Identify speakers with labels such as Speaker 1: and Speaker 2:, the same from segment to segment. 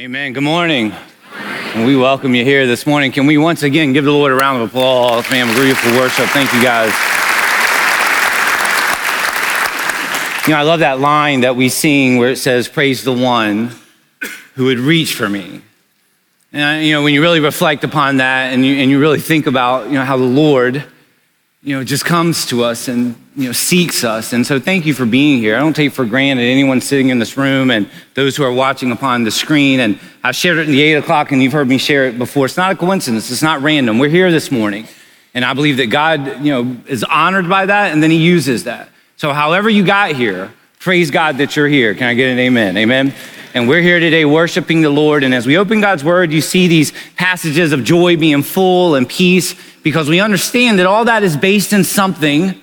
Speaker 1: Amen. Good morning. And we welcome you here this morning. Can we once again give the Lord a round of applause? Man, beautiful worship. Thank you guys. You know, I love that line that we sing where it says, Praise the one who would reach for me. And, you know, when you really reflect upon that and you, and you really think about, you know, how the Lord, you know, just comes to us and, you know, seeks us. And so thank you for being here. I don't take for granted anyone sitting in this room and those who are watching upon the screen. And I've shared it in the eight o'clock and you've heard me share it before. It's not a coincidence. It's not random. We're here this morning. And I believe that God, you know, is honored by that and then he uses that. So however you got here, praise God that you're here. Can I get an amen? Amen. And we're here today worshiping the Lord. And as we open God's word, you see these passages of joy being full and peace because we understand that all that is based in something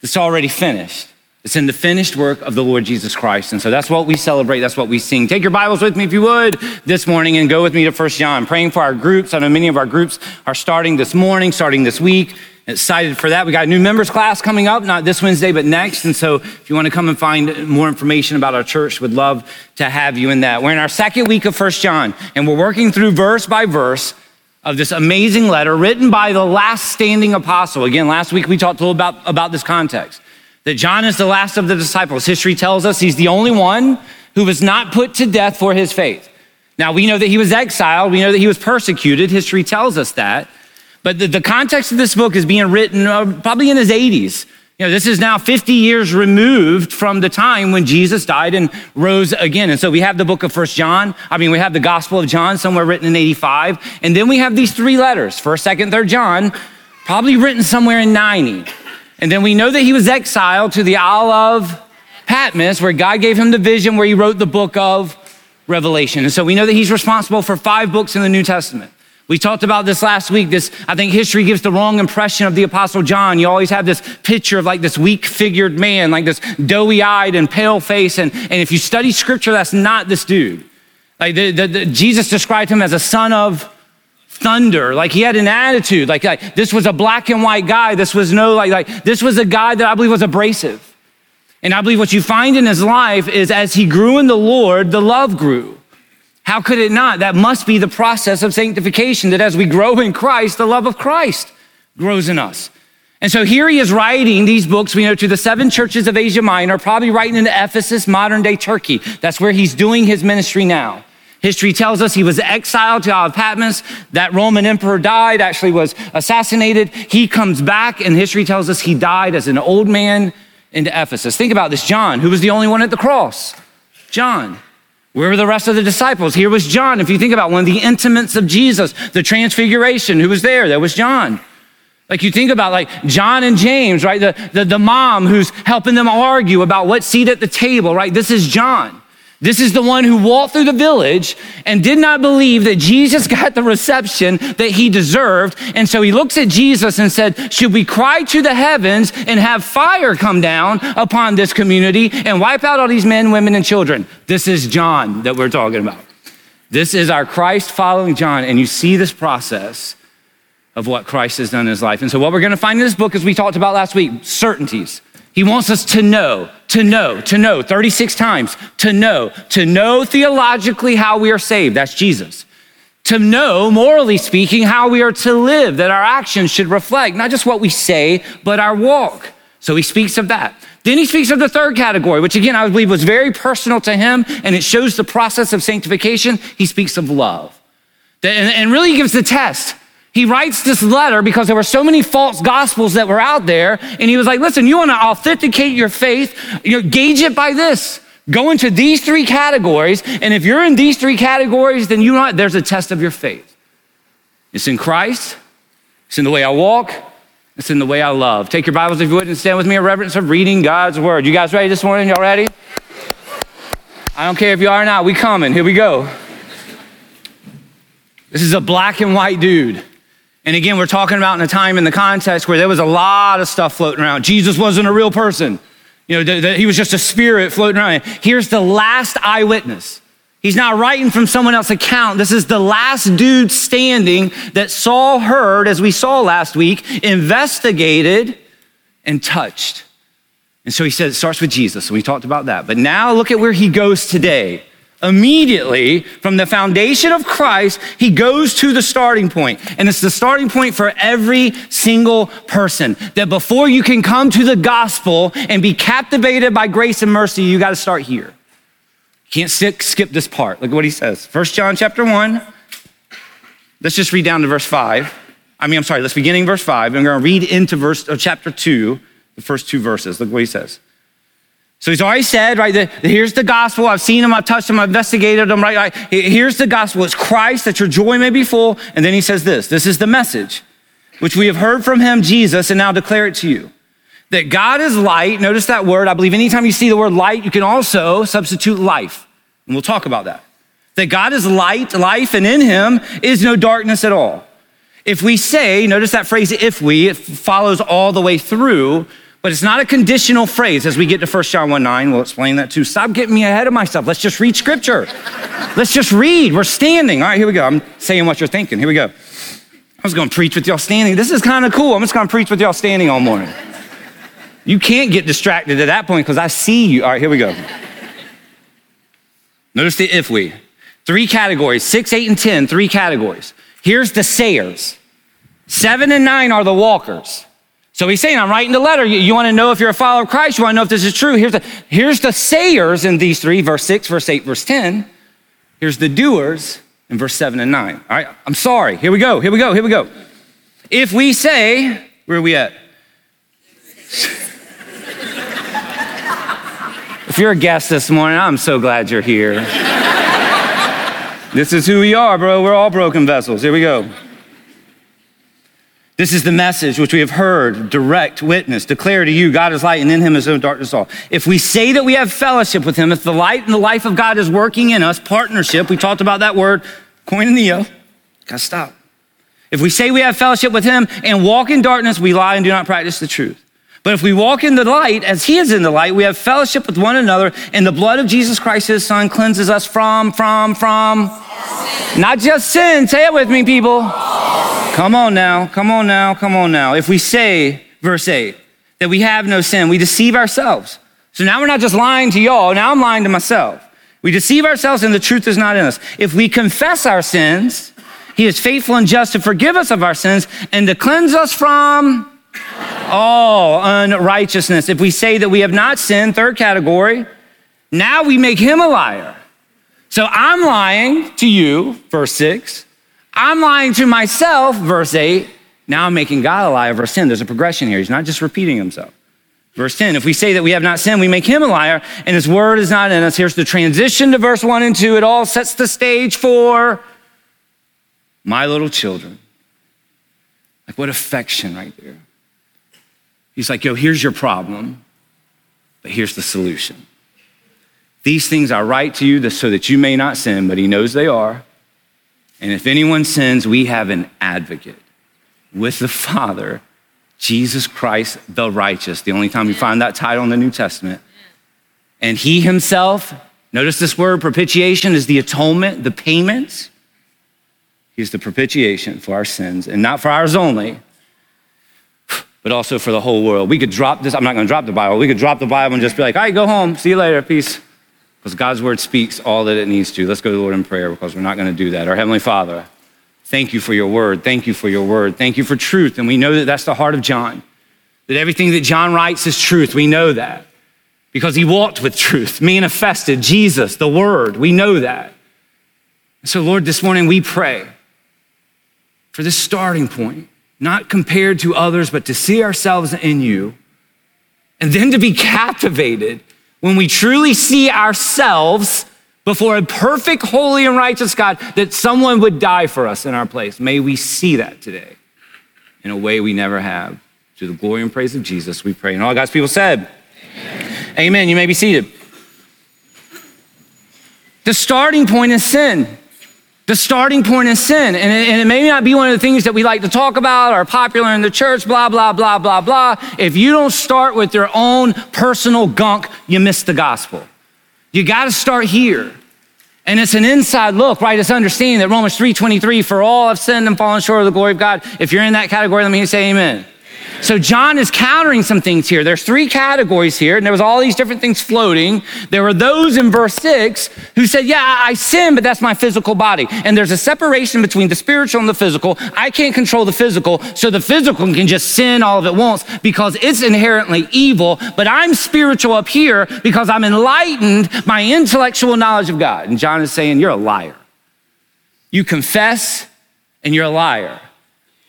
Speaker 1: that's already finished. It's in the finished work of the Lord Jesus Christ. And so that's what we celebrate. That's what we sing. Take your Bibles with me, if you would, this morning and go with me to First John. Praying for our groups. I know many of our groups are starting this morning, starting this week. Excited for that. We got a new members class coming up, not this Wednesday, but next. And so if you want to come and find more information about our church, we'd love to have you in that. We're in our second week of First John, and we're working through verse by verse of this amazing letter written by the last standing apostle. Again, last week we talked a little about, about this context that John is the last of the disciples. History tells us he's the only one who was not put to death for his faith. Now, we know that he was exiled, we know that he was persecuted. History tells us that. But the, the context of this book is being written uh, probably in his 80s. You know, this is now 50 years removed from the time when Jesus died and rose again. And so we have the book of First John. I mean, we have the Gospel of John somewhere written in 85. And then we have these three letters, First, Second, Third John, probably written somewhere in 90. And then we know that he was exiled to the Isle of Patmos, where God gave him the vision where he wrote the book of Revelation. And so we know that he's responsible for five books in the New Testament. We talked about this last week. This, I think history gives the wrong impression of the apostle John. You always have this picture of like this weak figured man, like this doughy eyed and pale face. And, and if you study scripture, that's not this dude. Like the, the, the, Jesus described him as a son of thunder. Like he had an attitude. Like, like this was a black and white guy. This was no, like, like this was a guy that I believe was abrasive. And I believe what you find in his life is as he grew in the Lord, the love grew. How could it not? That must be the process of sanctification, that as we grow in Christ, the love of Christ grows in us. And so here he is writing these books, we know, to the seven churches of Asia Minor, probably writing in Ephesus, modern day Turkey. That's where he's doing his ministry now. History tells us he was exiled to Isle of Patmos. That Roman emperor died, actually was assassinated. He comes back, and history tells us he died as an old man into Ephesus. Think about this John, who was the only one at the cross? John. Where were the rest of the disciples? Here was John. If you think about one of the intimates of Jesus, the transfiguration, who was there? There was John. Like you think about like John and James, right? The, the, the mom who's helping them argue about what seat at the table, right? This is John. This is the one who walked through the village and did not believe that Jesus got the reception that he deserved. And so he looks at Jesus and said, Should we cry to the heavens and have fire come down upon this community and wipe out all these men, women, and children? This is John that we're talking about. This is our Christ following John. And you see this process of what Christ has done in his life. And so, what we're going to find in this book, as we talked about last week, certainties. He wants us to know, to know, to know 36 times, to know, to know theologically how we are saved. That's Jesus. To know, morally speaking, how we are to live, that our actions should reflect not just what we say, but our walk. So he speaks of that. Then he speaks of the third category, which again, I believe was very personal to him, and it shows the process of sanctification. He speaks of love. And really gives the test. He writes this letter because there were so many false gospels that were out there. And he was like, listen, you want to authenticate your faith, you know, gauge it by this. Go into these three categories. And if you're in these three categories, then you know there's a test of your faith. It's in Christ, it's in the way I walk, it's in the way I love. Take your Bibles if you would and stand with me in reverence of reading God's word. You guys ready this morning? Y'all ready? I don't care if you are or not, we coming. Here we go. This is a black and white dude. And again, we're talking about in a time in the context where there was a lot of stuff floating around. Jesus wasn't a real person. You know, the, he was just a spirit floating around. Here's the last eyewitness. He's not writing from someone else's account. This is the last dude standing that Saul heard, as we saw last week, investigated and touched. And so he said it starts with Jesus. So we talked about that. But now look at where he goes today. Immediately, from the foundation of Christ, he goes to the starting point. And it's the starting point for every single person. That before you can come to the gospel and be captivated by grace and mercy, you got to start here. You Can't skip this part. Look at what he says. First John chapter 1. Let's just read down to verse 5. I mean, I'm sorry, let's beginning verse 5. And we're going to read into verse uh, chapter 2, the first two verses. Look what he says. So he's already said, right, that here's the gospel. I've seen him, I've touched him, I've investigated him, right, right? Here's the gospel. It's Christ that your joy may be full. And then he says this this is the message which we have heard from him, Jesus, and now declare it to you. That God is light. Notice that word. I believe anytime you see the word light, you can also substitute life. And we'll talk about that. That God is light, life, and in him is no darkness at all. If we say, notice that phrase, if we, it follows all the way through. But it's not a conditional phrase as we get to 1 John 1 9. We'll explain that too. Stop getting me ahead of myself. Let's just read scripture. Let's just read. We're standing. All right, here we go. I'm saying what you're thinking. Here we go. I was going to preach with y'all standing. This is kind of cool. I'm just going to preach with y'all standing all morning. You can't get distracted at that point because I see you. All right, here we go. Notice the if we. Three categories, six, eight, and 10, three categories. Here's the sayers. Seven and nine are the walkers. So he's saying, I'm writing the letter. You, you want to know if you're a follower of Christ? You want to know if this is true? Here's the, here's the sayers in these three verse 6, verse 8, verse 10. Here's the doers in verse 7 and 9. All right, I'm sorry. Here we go. Here we go. Here we go. If we say, where are we at? if you're a guest this morning, I'm so glad you're here. this is who we are, bro. We're all broken vessels. Here we go. This is the message which we have heard, direct witness, declare to you, God is light and in him is no darkness at all. If we say that we have fellowship with him, if the light and the life of God is working in us, partnership, we talked about that word, koinonia, gotta stop. If we say we have fellowship with him and walk in darkness, we lie and do not practice the truth. But if we walk in the light as he is in the light, we have fellowship with one another, and the blood of Jesus Christ, his son, cleanses us from, from, from, not just sin. Say it with me, people. Come on now, come on now, come on now. If we say, verse 8, that we have no sin, we deceive ourselves. So now we're not just lying to y'all, now I'm lying to myself. We deceive ourselves and the truth is not in us. If we confess our sins, he is faithful and just to forgive us of our sins and to cleanse us from all unrighteousness. If we say that we have not sinned, third category, now we make him a liar. So I'm lying to you, verse 6. I'm lying to myself, verse 8. Now I'm making God a liar, verse 10. There's a progression here. He's not just repeating himself. Verse 10, if we say that we have not sinned, we make him a liar, and his word is not in us. Here's the transition to verse 1 and 2. It all sets the stage for my little children. Like, what affection right there. He's like, yo, here's your problem, but here's the solution. These things I write to you so that you may not sin, but he knows they are. And if anyone sins, we have an advocate with the Father, Jesus Christ the righteous. The only time you find that title in the New Testament. And he himself, notice this word propitiation is the atonement, the payment. He's the propitiation for our sins, and not for ours only, but also for the whole world. We could drop this, I'm not gonna drop the Bible, we could drop the Bible and just be like, all right, go home, see you later, peace. Because God's word speaks all that it needs to. Let's go to the Lord in prayer because we're not going to do that. Our Heavenly Father, thank you for your word. Thank you for your word. Thank you for truth. And we know that that's the heart of John, that everything that John writes is truth. We know that because he walked with truth, manifested Jesus, the word. We know that. So, Lord, this morning we pray for this starting point, not compared to others, but to see ourselves in you and then to be captivated when we truly see ourselves before a perfect, holy, and righteous God, that someone would die for us in our place. May we see that today in a way we never have. To the glory and praise of Jesus, we pray. And all God's people said, Amen. Amen. You may be seated. The starting point is sin. The starting point is sin. And it, and it, may not be one of the things that we like to talk about or popular in the church, blah, blah, blah, blah, blah. If you don't start with your own personal gunk, you miss the gospel. You got to start here. And it's an inside look, right? It's understanding that Romans 3.23, for all have sinned and fallen short of the glory of God. If you're in that category, let me say amen. So John is countering some things here. There's three categories here, and there was all these different things floating. There were those in verse six who said, Yeah, I sin, but that's my physical body. And there's a separation between the spiritual and the physical. I can't control the physical, so the physical can just sin all of it wants because it's inherently evil, but I'm spiritual up here because I'm enlightened by intellectual knowledge of God. And John is saying, You're a liar. You confess, and you're a liar.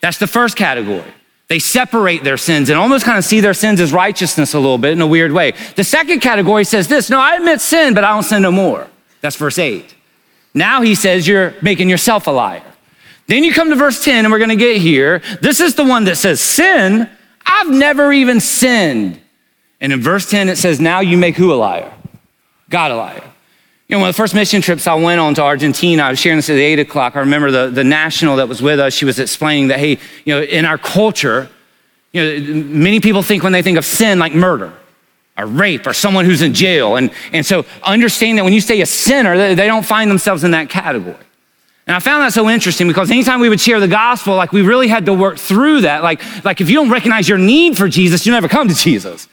Speaker 1: That's the first category. They separate their sins and almost kind of see their sins as righteousness a little bit in a weird way. The second category says this No, I admit sin, but I don't sin no more. That's verse 8. Now he says you're making yourself a liar. Then you come to verse 10, and we're going to get here. This is the one that says, Sin, I've never even sinned. And in verse 10, it says, Now you make who a liar? God a liar. You know, one of the first mission trips I went on to Argentina, I was sharing this at 8 o'clock. I remember the, the national that was with us, she was explaining that, hey, you know, in our culture, you know, many people think when they think of sin like murder or rape or someone who's in jail. And, and so understand that when you say a sinner, they, they don't find themselves in that category. And I found that so interesting because anytime we would share the gospel, like we really had to work through that. Like, like if you don't recognize your need for Jesus, you never come to Jesus.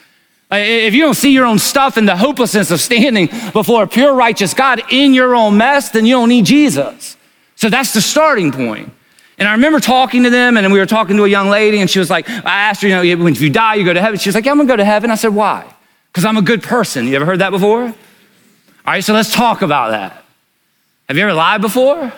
Speaker 1: Uh, if you don't see your own stuff and the hopelessness of standing before a pure, righteous God in your own mess, then you don't need Jesus. So that's the starting point. And I remember talking to them, and we were talking to a young lady, and she was like, I asked her, you know, if you die, you go to heaven. She was like, Yeah, I'm gonna go to heaven. I said, Why? Because I'm a good person. You ever heard that before? All right, so let's talk about that. Have you ever lied before?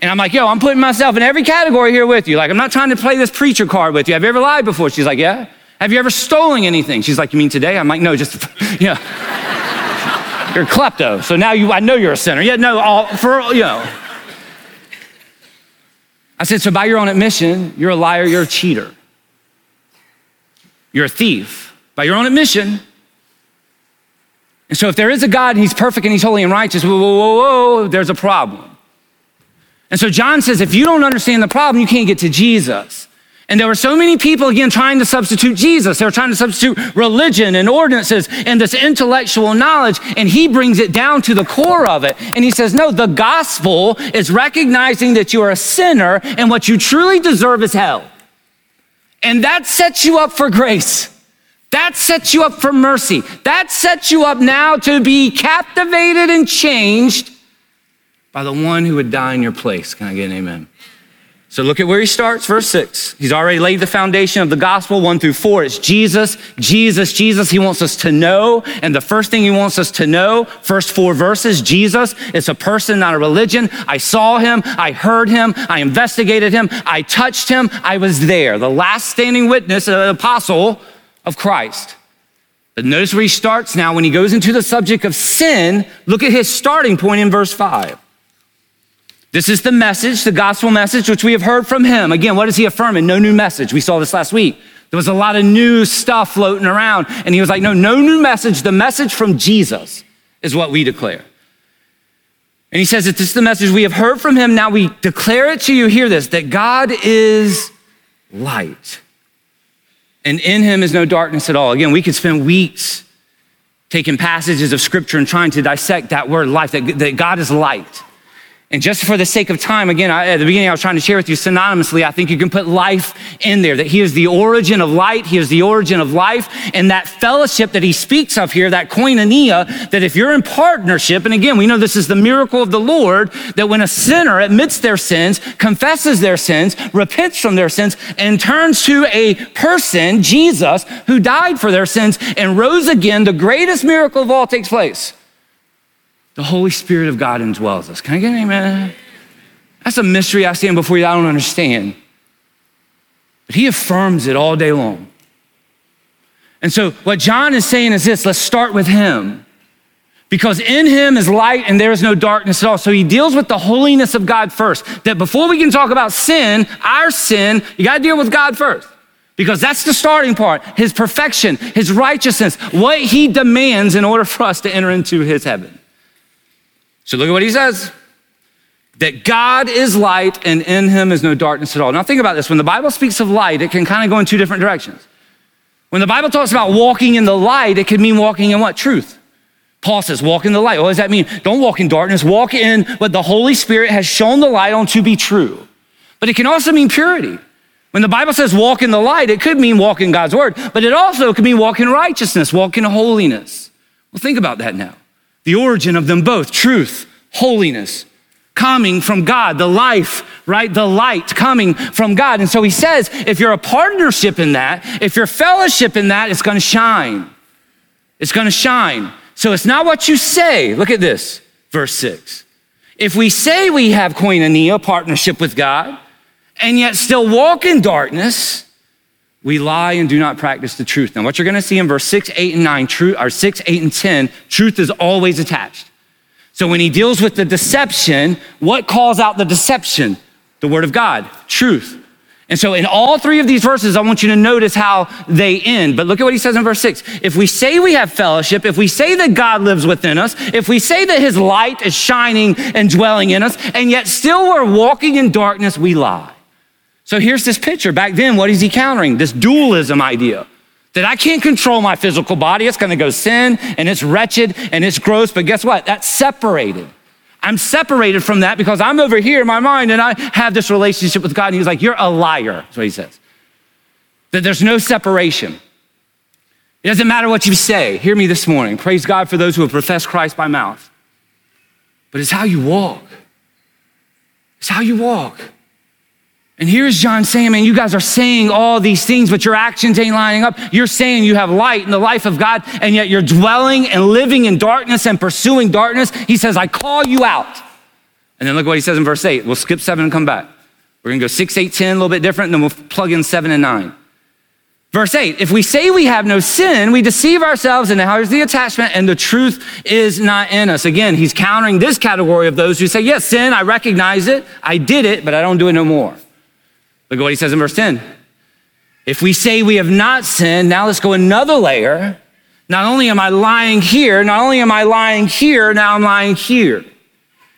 Speaker 1: And I'm like, yo, I'm putting myself in every category here with you. Like, I'm not trying to play this preacher card with you. Have you ever lied before? She's like, yeah. Have you ever stolen anything? She's like, You mean today? I'm like, No, just, yeah. you're klepto. So now you, I know you're a sinner. Yeah, no, all, for, you know. I said, So by your own admission, you're a liar, you're a cheater. You're a thief. By your own admission. And so if there is a God and he's perfect and he's holy and righteous, whoa, whoa, whoa, whoa, there's a problem. And so John says, if you don't understand the problem, you can't get to Jesus. And there were so many people, again, trying to substitute Jesus. They were trying to substitute religion and ordinances and this intellectual knowledge. And he brings it down to the core of it. And he says, no, the gospel is recognizing that you are a sinner and what you truly deserve is hell. And that sets you up for grace. That sets you up for mercy. That sets you up now to be captivated and changed by the one who would die in your place. Can I get an amen? So look at where he starts, verse six. He's already laid the foundation of the gospel, one through four. It's Jesus, Jesus, Jesus. He wants us to know. And the first thing he wants us to know, first four verses, Jesus, it's a person, not a religion. I saw him. I heard him. I investigated him. I touched him. I was there. The last standing witness, an apostle of Christ. But notice where he starts now when he goes into the subject of sin. Look at his starting point in verse five. This is the message, the gospel message, which we have heard from him. Again, what is he affirming? No new message. We saw this last week. There was a lot of new stuff floating around. And he was like, no, no new message. The message from Jesus is what we declare. And he says that this is the message we have heard from him. Now we declare it to you. Hear this that God is light. And in him is no darkness at all. Again, we could spend weeks taking passages of scripture and trying to dissect that word life, that, that God is light. And just for the sake of time, again, I, at the beginning, I was trying to share with you synonymously, I think you can put life in there, that He is the origin of light, He is the origin of life, and that fellowship that He speaks of here, that koinonia, that if you're in partnership, and again, we know this is the miracle of the Lord, that when a sinner admits their sins, confesses their sins, repents from their sins, and turns to a person, Jesus, who died for their sins and rose again, the greatest miracle of all takes place the Holy Spirit of God indwells us. Can I get an amen? That's a mystery I stand before you I don't understand. But he affirms it all day long. And so, what John is saying is this let's start with him. Because in him is light and there is no darkness at all. So he deals with the holiness of God first. That before we can talk about sin, our sin, you got to deal with God first. Because that's the starting part his perfection, his righteousness, what he demands in order for us to enter into his heaven. So look at what he says that God is light and in him is no darkness at all. Now think about this. When the Bible speaks of light, it can kind of go in two different directions. When the Bible talks about walking in the light, it could mean walking in what? Truth. Paul says, walk in the light. What does that mean? Don't walk in darkness. Walk in what the Holy Spirit has shown the light on to be true. But it can also mean purity. When the Bible says walk in the light, it could mean walk in God's word, but it also could mean walk in righteousness, walk in holiness. Well, think about that now. The origin of them both truth, holiness, coming from God, the life, right? The light coming from God. And so he says, if you're a partnership in that, if you're fellowship in that, it's going to shine. It's going to shine. So it's not what you say. Look at this, verse six. If we say we have koinonia, partnership with God, and yet still walk in darkness, we lie and do not practice the truth. Now, what you're going to see in verse 6, 8, and 9, truth, or 6, 8, and 10, truth is always attached. So when he deals with the deception, what calls out the deception? The word of God, truth. And so in all three of these verses, I want you to notice how they end. But look at what he says in verse six. If we say we have fellowship, if we say that God lives within us, if we say that his light is shining and dwelling in us, and yet still we're walking in darkness, we lie. So here's this picture. Back then, what is he countering? This dualism idea that I can't control my physical body. It's going to go sin and it's wretched and it's gross. But guess what? That's separated. I'm separated from that because I'm over here in my mind and I have this relationship with God. And he's like, You're a liar. That's what he says. That there's no separation. It doesn't matter what you say. Hear me this morning. Praise God for those who have professed Christ by mouth. But it's how you walk. It's how you walk. And here's John saying, man, you guys are saying all these things, but your actions ain't lining up. You're saying you have light in the life of God, and yet you're dwelling and living in darkness and pursuing darkness. He says, I call you out. And then look what he says in verse 8. We'll skip 7 and come back. We're going to go 6, 8, 10, a little bit different, and then we'll plug in 7 and 9. Verse 8, if we say we have no sin, we deceive ourselves, and here's the attachment, and the truth is not in us. Again, he's countering this category of those who say, Yes, sin, I recognize it, I did it, but I don't do it no more. Look at what he says in verse 10. If we say we have not sinned, now let's go another layer. Not only am I lying here, not only am I lying here, now I'm lying here.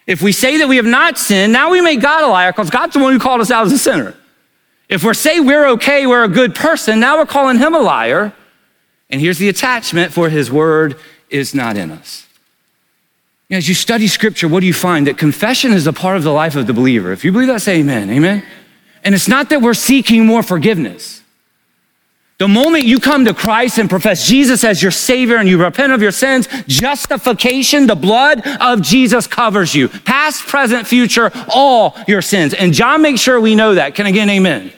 Speaker 1: If we say that we have not sinned, now we make God a liar because God's the one who called us out as a sinner. If we're say we're okay, we're a good person, now we're calling him a liar. And here's the attachment for his word is not in us. As you study scripture, what do you find? That confession is a part of the life of the believer. If you believe that, say amen. Amen. And it's not that we're seeking more forgiveness. The moment you come to Christ and profess Jesus as your Savior and you repent of your sins, justification, the blood of Jesus covers you. Past, present, future, all your sins. And John makes sure we know that. Can I get an amen?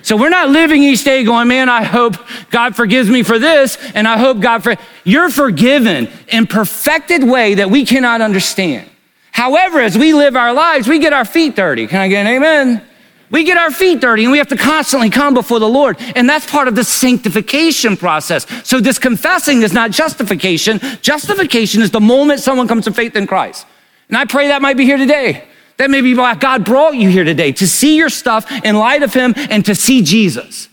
Speaker 1: So we're not living each day going, man, I hope God forgives me for this, and I hope God for you're forgiven in perfected way that we cannot understand. However, as we live our lives, we get our feet dirty. Can I get an amen? We get our feet dirty and we have to constantly come before the Lord. And that's part of the sanctification process. So this confessing is not justification. Justification is the moment someone comes to faith in Christ. And I pray that might be here today. That may be why God brought you here today to see your stuff in light of Him and to see Jesus.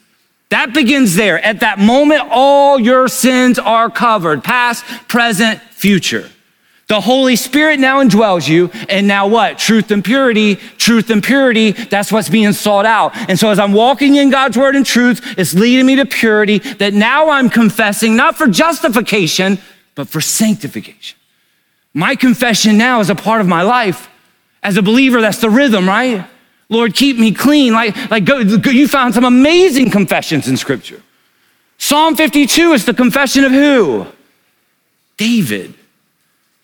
Speaker 1: That begins there. At that moment, all your sins are covered past, present, future. The Holy Spirit now indwells you, and now what? Truth and purity, truth and purity, that's what's being sought out. And so as I'm walking in God's word and truth, it's leading me to purity that now I'm confessing, not for justification, but for sanctification. My confession now is a part of my life. As a believer, that's the rhythm, right? Lord, keep me clean. Like, like go, you found some amazing confessions in scripture. Psalm 52 is the confession of who? David.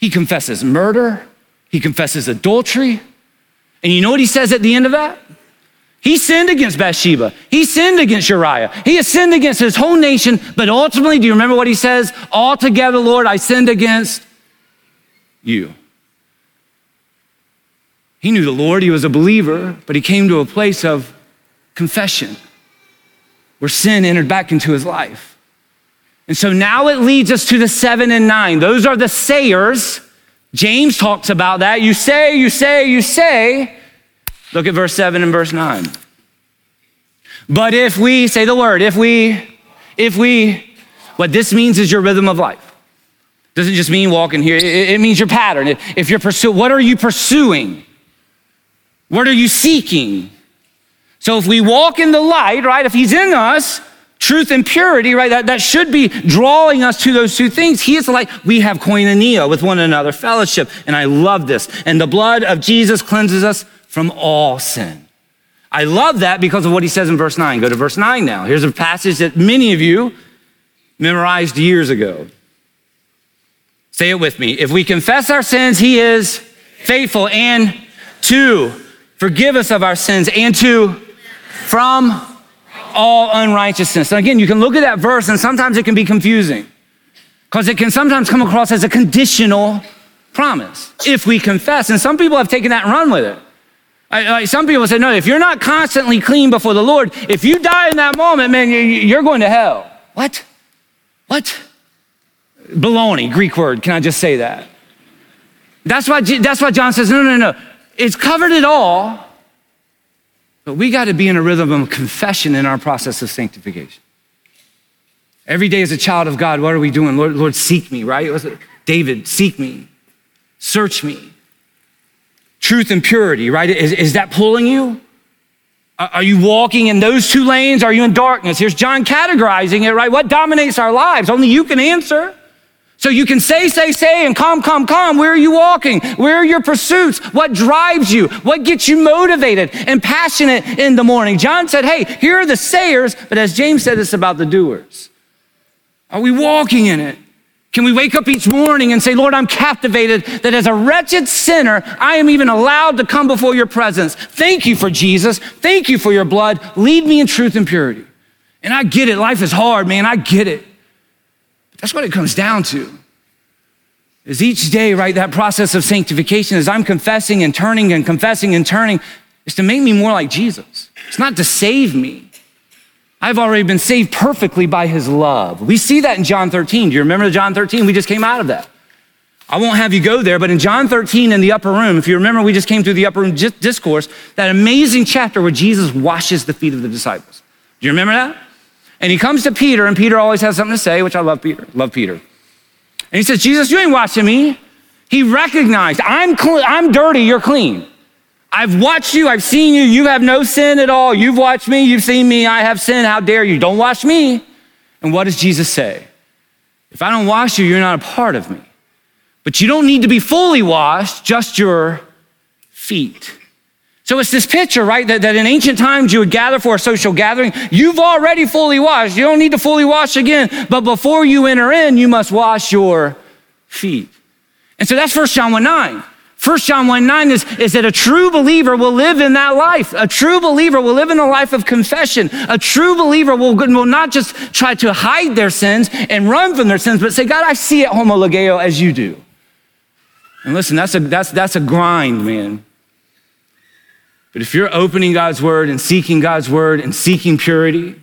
Speaker 1: He confesses murder, he confesses adultery. And you know what he says at the end of that? He sinned against Bathsheba. He sinned against Uriah. He has sinned against his whole nation. But ultimately, do you remember what he says? Altogether, Lord, I sinned against you. He knew the Lord, he was a believer, but he came to a place of confession where sin entered back into his life. And so now it leads us to the seven and nine. Those are the sayers. James talks about that. You say, you say, you say. Look at verse seven and verse nine. But if we, say the word, if we, if we, what this means is your rhythm of life. Doesn't just mean walking here, it, means your pattern. If you're pursuing, what are you pursuing? What are you seeking? So if we walk in the light, right, if he's in us, truth and purity, right? That, that should be drawing us to those two things. He is like, we have koinonia with one another, fellowship. And I love this. And the blood of Jesus cleanses us from all sin. I love that because of what he says in verse 9. Go to verse 9 now. Here's a passage that many of you memorized years ago. Say it with me. If we confess our sins, he is faithful and to forgive us of our sins and to from all unrighteousness. And again, you can look at that verse and sometimes it can be confusing because it can sometimes come across as a conditional promise if we confess. And some people have taken that and run with it. Like some people say, no, if you're not constantly clean before the Lord, if you die in that moment, man, you're going to hell. What? What? Baloney, Greek word. Can I just say that? That's why, that's why John says, no, no, no. It's covered it all, but we got to be in a rhythm of confession in our process of sanctification. Every day as a child of God, what are we doing? Lord, Lord seek me, right? David, seek me, search me. Truth and purity, right? Is, is that pulling you? Are you walking in those two lanes? Are you in darkness? Here's John categorizing it, right? What dominates our lives? Only you can answer. So you can say, say, say, and come, come, come. Where are you walking? Where are your pursuits? What drives you? What gets you motivated and passionate in the morning? John said, hey, here are the sayers, but as James said, it's about the doers. Are we walking in it? Can we wake up each morning and say, Lord, I'm captivated that as a wretched sinner, I am even allowed to come before your presence. Thank you for Jesus. Thank you for your blood. Lead me in truth and purity. And I get it. Life is hard, man. I get it. That's what it comes down to. Is each day, right, that process of sanctification, as I'm confessing and turning and confessing and turning, is to make me more like Jesus. It's not to save me. I've already been saved perfectly by his love. We see that in John 13. Do you remember John 13? We just came out of that. I won't have you go there, but in John 13 in the upper room, if you remember, we just came through the upper room discourse, that amazing chapter where Jesus washes the feet of the disciples. Do you remember that? And he comes to Peter, and Peter always has something to say, which I love Peter, love Peter. And he says, Jesus, you ain't washing me. He recognized, I'm, cl- I'm dirty, you're clean. I've watched you, I've seen you, you have no sin at all. You've watched me, you've seen me, I have sin. How dare you? Don't wash me. And what does Jesus say? If I don't wash you, you're not a part of me. But you don't need to be fully washed, just your feet. So it's this picture, right, that, that in ancient times you would gather for a social gathering. You've already fully washed. You don't need to fully wash again. But before you enter in, you must wash your feet. And so that's 1 John 1 9. 1 John 1 9 is, is that a true believer will live in that life. A true believer will live in a life of confession. A true believer will, will not just try to hide their sins and run from their sins, but say, God, I see it homologeo as you do. And listen, that's a, that's, that's a grind, man. But if you're opening God's word and seeking God's word and seeking purity,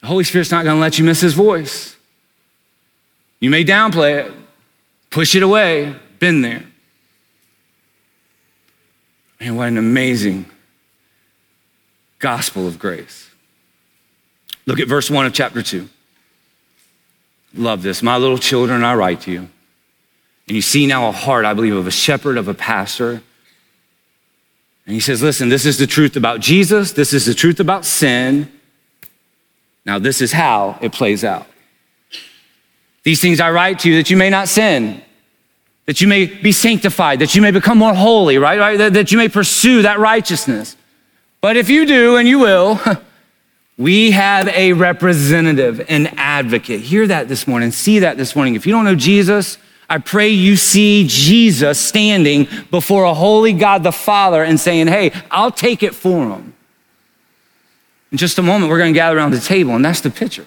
Speaker 1: the Holy Spirit's not going to let you miss his voice. You may downplay it, push it away, been there. Man, what an amazing gospel of grace. Look at verse 1 of chapter 2. Love this. My little children, I write to you. And you see now a heart, I believe, of a shepherd, of a pastor and he says, Listen, this is the truth about Jesus. This is the truth about sin. Now, this is how it plays out. These things I write to you that you may not sin, that you may be sanctified, that you may become more holy, right? right? That, that you may pursue that righteousness. But if you do, and you will, we have a representative, an advocate. Hear that this morning, see that this morning. If you don't know Jesus, I pray you see Jesus standing before a holy God the Father and saying, Hey, I'll take it for him. In just a moment, we're going to gather around the table, and that's the picture.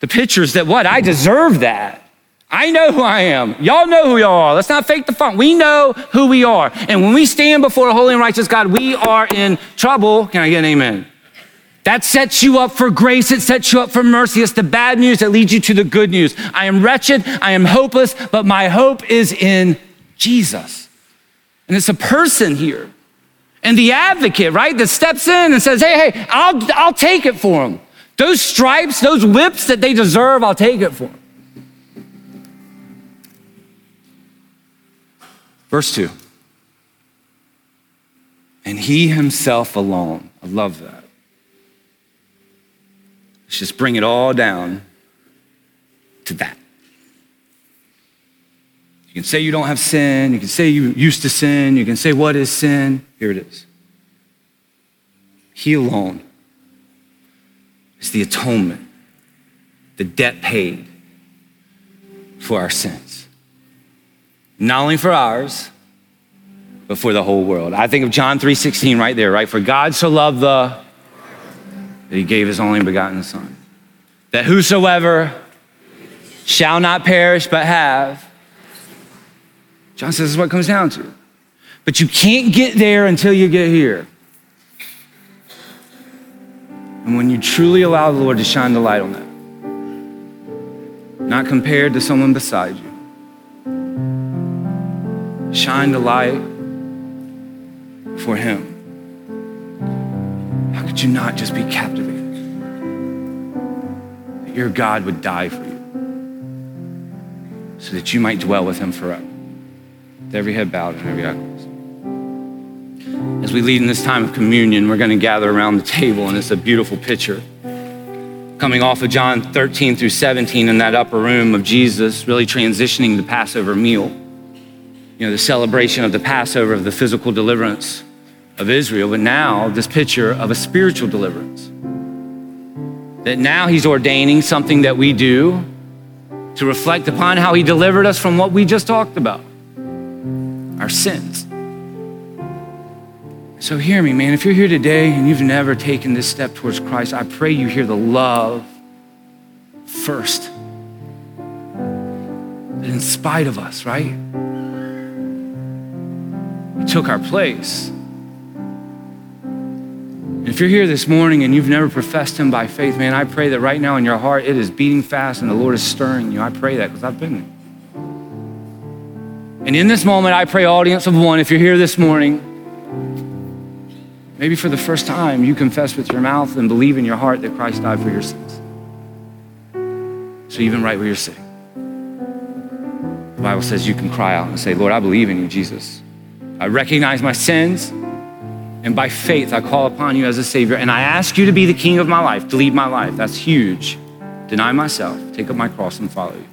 Speaker 1: The picture is that what? I deserve that. I know who I am. Y'all know who y'all are. Let's not fake the fun. We know who we are. And when we stand before a holy and righteous God, we are in trouble. Can I get an amen? That sets you up for grace. It sets you up for mercy. It's the bad news that leads you to the good news. I am wretched. I am hopeless, but my hope is in Jesus. And it's a person here. And the advocate, right, that steps in and says, hey, hey, I'll, I'll take it for them. Those stripes, those whips that they deserve, I'll take it for them. Verse 2. And he himself alone. I love that Let's just bring it all down to that. You can say you don't have sin. You can say you used to sin. You can say, What is sin? Here it is He alone is the atonement, the debt paid for our sins. Not only for ours, but for the whole world. I think of John 3:16 right there, right? For God so loved the that he gave his only begotten son. That whosoever shall not perish but have John says this is what comes down to. But you can't get there until you get here. And when you truly allow the Lord to shine the light on that, not compared to someone beside you, shine the light for Him. How could you not just be captivated? That your God would die for you so that you might dwell with Him forever. With every head bowed and every eye closed. As we lead in this time of communion, we're going to gather around the table, and it's a beautiful picture. Coming off of John 13 through 17 in that upper room of Jesus, really transitioning the Passover meal. You know, the celebration of the Passover, of the physical deliverance of Israel, but now this picture of a spiritual deliverance. That now he's ordaining something that we do to reflect upon how he delivered us from what we just talked about our sins. So hear me, man. If you're here today and you've never taken this step towards Christ, I pray you hear the love first. That in spite of us, right? He took our place. If you're here this morning and you've never professed Him by faith, man, I pray that right now in your heart it is beating fast and the Lord is stirring you. I pray that because I've been there. And in this moment, I pray, audience of one, if you're here this morning, maybe for the first time, you confess with your mouth and believe in your heart that Christ died for your sins. So even right where you're sitting, the Bible says you can cry out and say, Lord, I believe in you, Jesus. I recognize my sins, and by faith, I call upon you as a Savior, and I ask you to be the King of my life, to lead my life. That's huge. Deny myself, take up my cross, and follow you.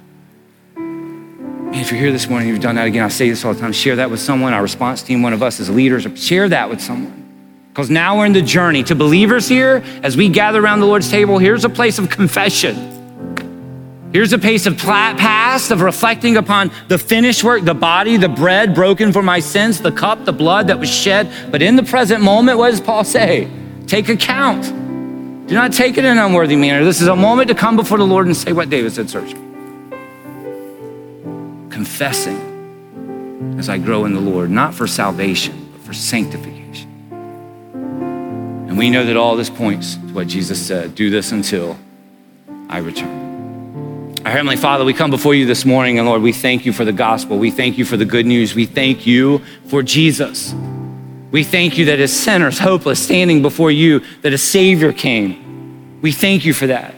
Speaker 1: If you're here this morning, you've done that again. I say this all the time. Share that with someone, our response team, one of us as leaders. Share that with someone. Because now we're in the journey. To believers here, as we gather around the Lord's table, here's a place of confession. Here's a place of past, of reflecting upon the finished work, the body, the bread broken for my sins, the cup, the blood that was shed. But in the present moment, what does Paul say? Take account. Do not take it in an unworthy manner. This is a moment to come before the Lord and say what David said, search confessing as I grow in the Lord, not for salvation, but for sanctification. And we know that all this points to what Jesus said do this until I return. Our Heavenly Father, we come before you this morning, and Lord, we thank you for the gospel. We thank you for the good news. We thank you for Jesus. We thank you that as sinners, hopeless, standing before you, that a Savior came. We thank you for that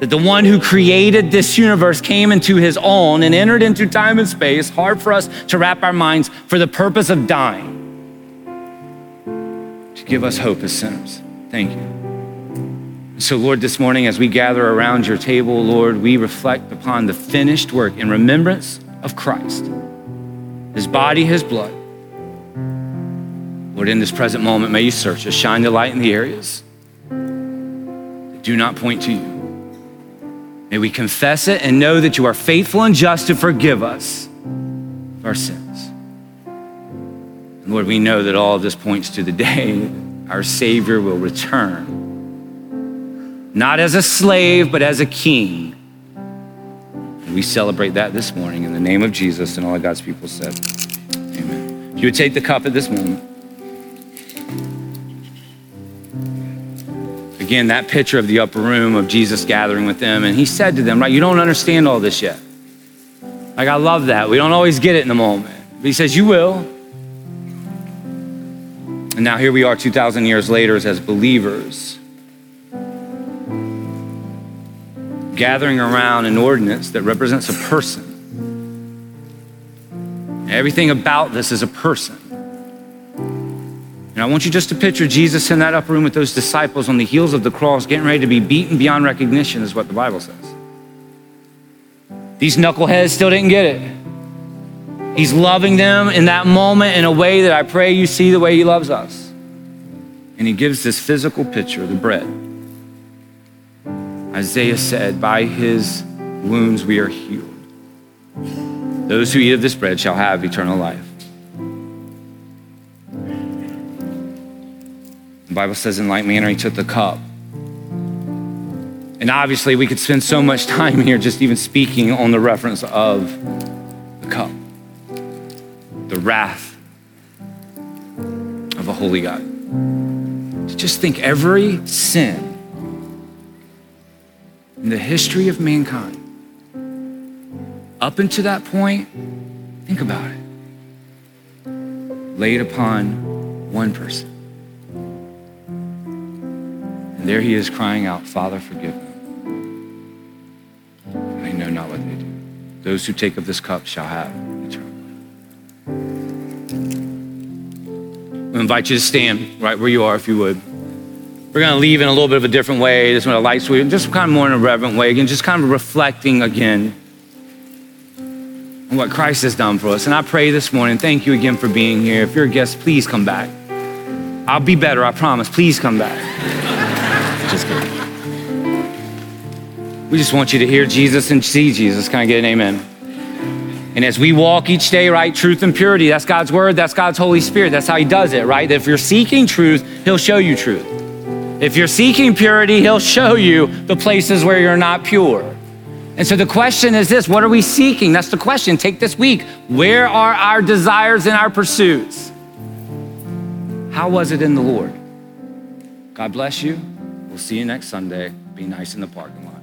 Speaker 1: that the one who created this universe came into his own and entered into time and space, hard for us to wrap our minds, for the purpose of dying, to give us hope as sinners. Thank you. So, Lord, this morning as we gather around your table, Lord, we reflect upon the finished work in remembrance of Christ, his body, his blood. Lord, in this present moment, may you search us, shine the light in the areas that do not point to you. May we confess it and know that you are faithful and just to forgive us of our sins. And Lord, we know that all of this points to the day our Savior will return, not as a slave, but as a king. And we celebrate that this morning in the name of Jesus and all of God's people said. Amen. If you would take the cup at this moment. Again, that picture of the upper room of Jesus gathering with them. And he said to them, right, you don't understand all this yet. Like, I love that. We don't always get it in the moment. But he says, you will. And now here we are 2,000 years later as believers, gathering around an ordinance that represents a person. Everything about this is a person. And I want you just to picture Jesus in that upper room with those disciples on the heels of the cross, getting ready to be beaten beyond recognition, is what the Bible says. These knuckleheads still didn't get it. He's loving them in that moment in a way that I pray you see the way He loves us. And he gives this physical picture, the bread. Isaiah said, By his wounds we are healed. Those who eat of this bread shall have eternal life. The Bible says, in like manner, he took the cup. And obviously, we could spend so much time here just even speaking on the reference of the cup, the wrath of a holy God. Just think every sin in the history of mankind, up until that point, think about it, laid upon one person. And there he is crying out, Father, forgive them. They know not what they do. Those who take of this cup shall have eternal life. I invite you to stand right where you are, if you would. We're going to leave in a little bit of a different way. Just with a light sweep, just kind of more in a reverent way. Again, just kind of reflecting again on what Christ has done for us. And I pray this morning, thank you again for being here. If you're a guest, please come back. I'll be better, I promise. Please come back. Just kidding. We just want you to hear Jesus and see Jesus. Can I get an amen? And as we walk each day, right, truth and purity, that's God's word, that's God's Holy Spirit. That's how He does it, right? If you're seeking truth, He'll show you truth. If you're seeking purity, He'll show you the places where you're not pure. And so the question is this what are we seeking? That's the question. Take this week. Where are our desires and our pursuits? How was it in the Lord? God bless you. We'll see you next Sunday. Be nice in the parking lot.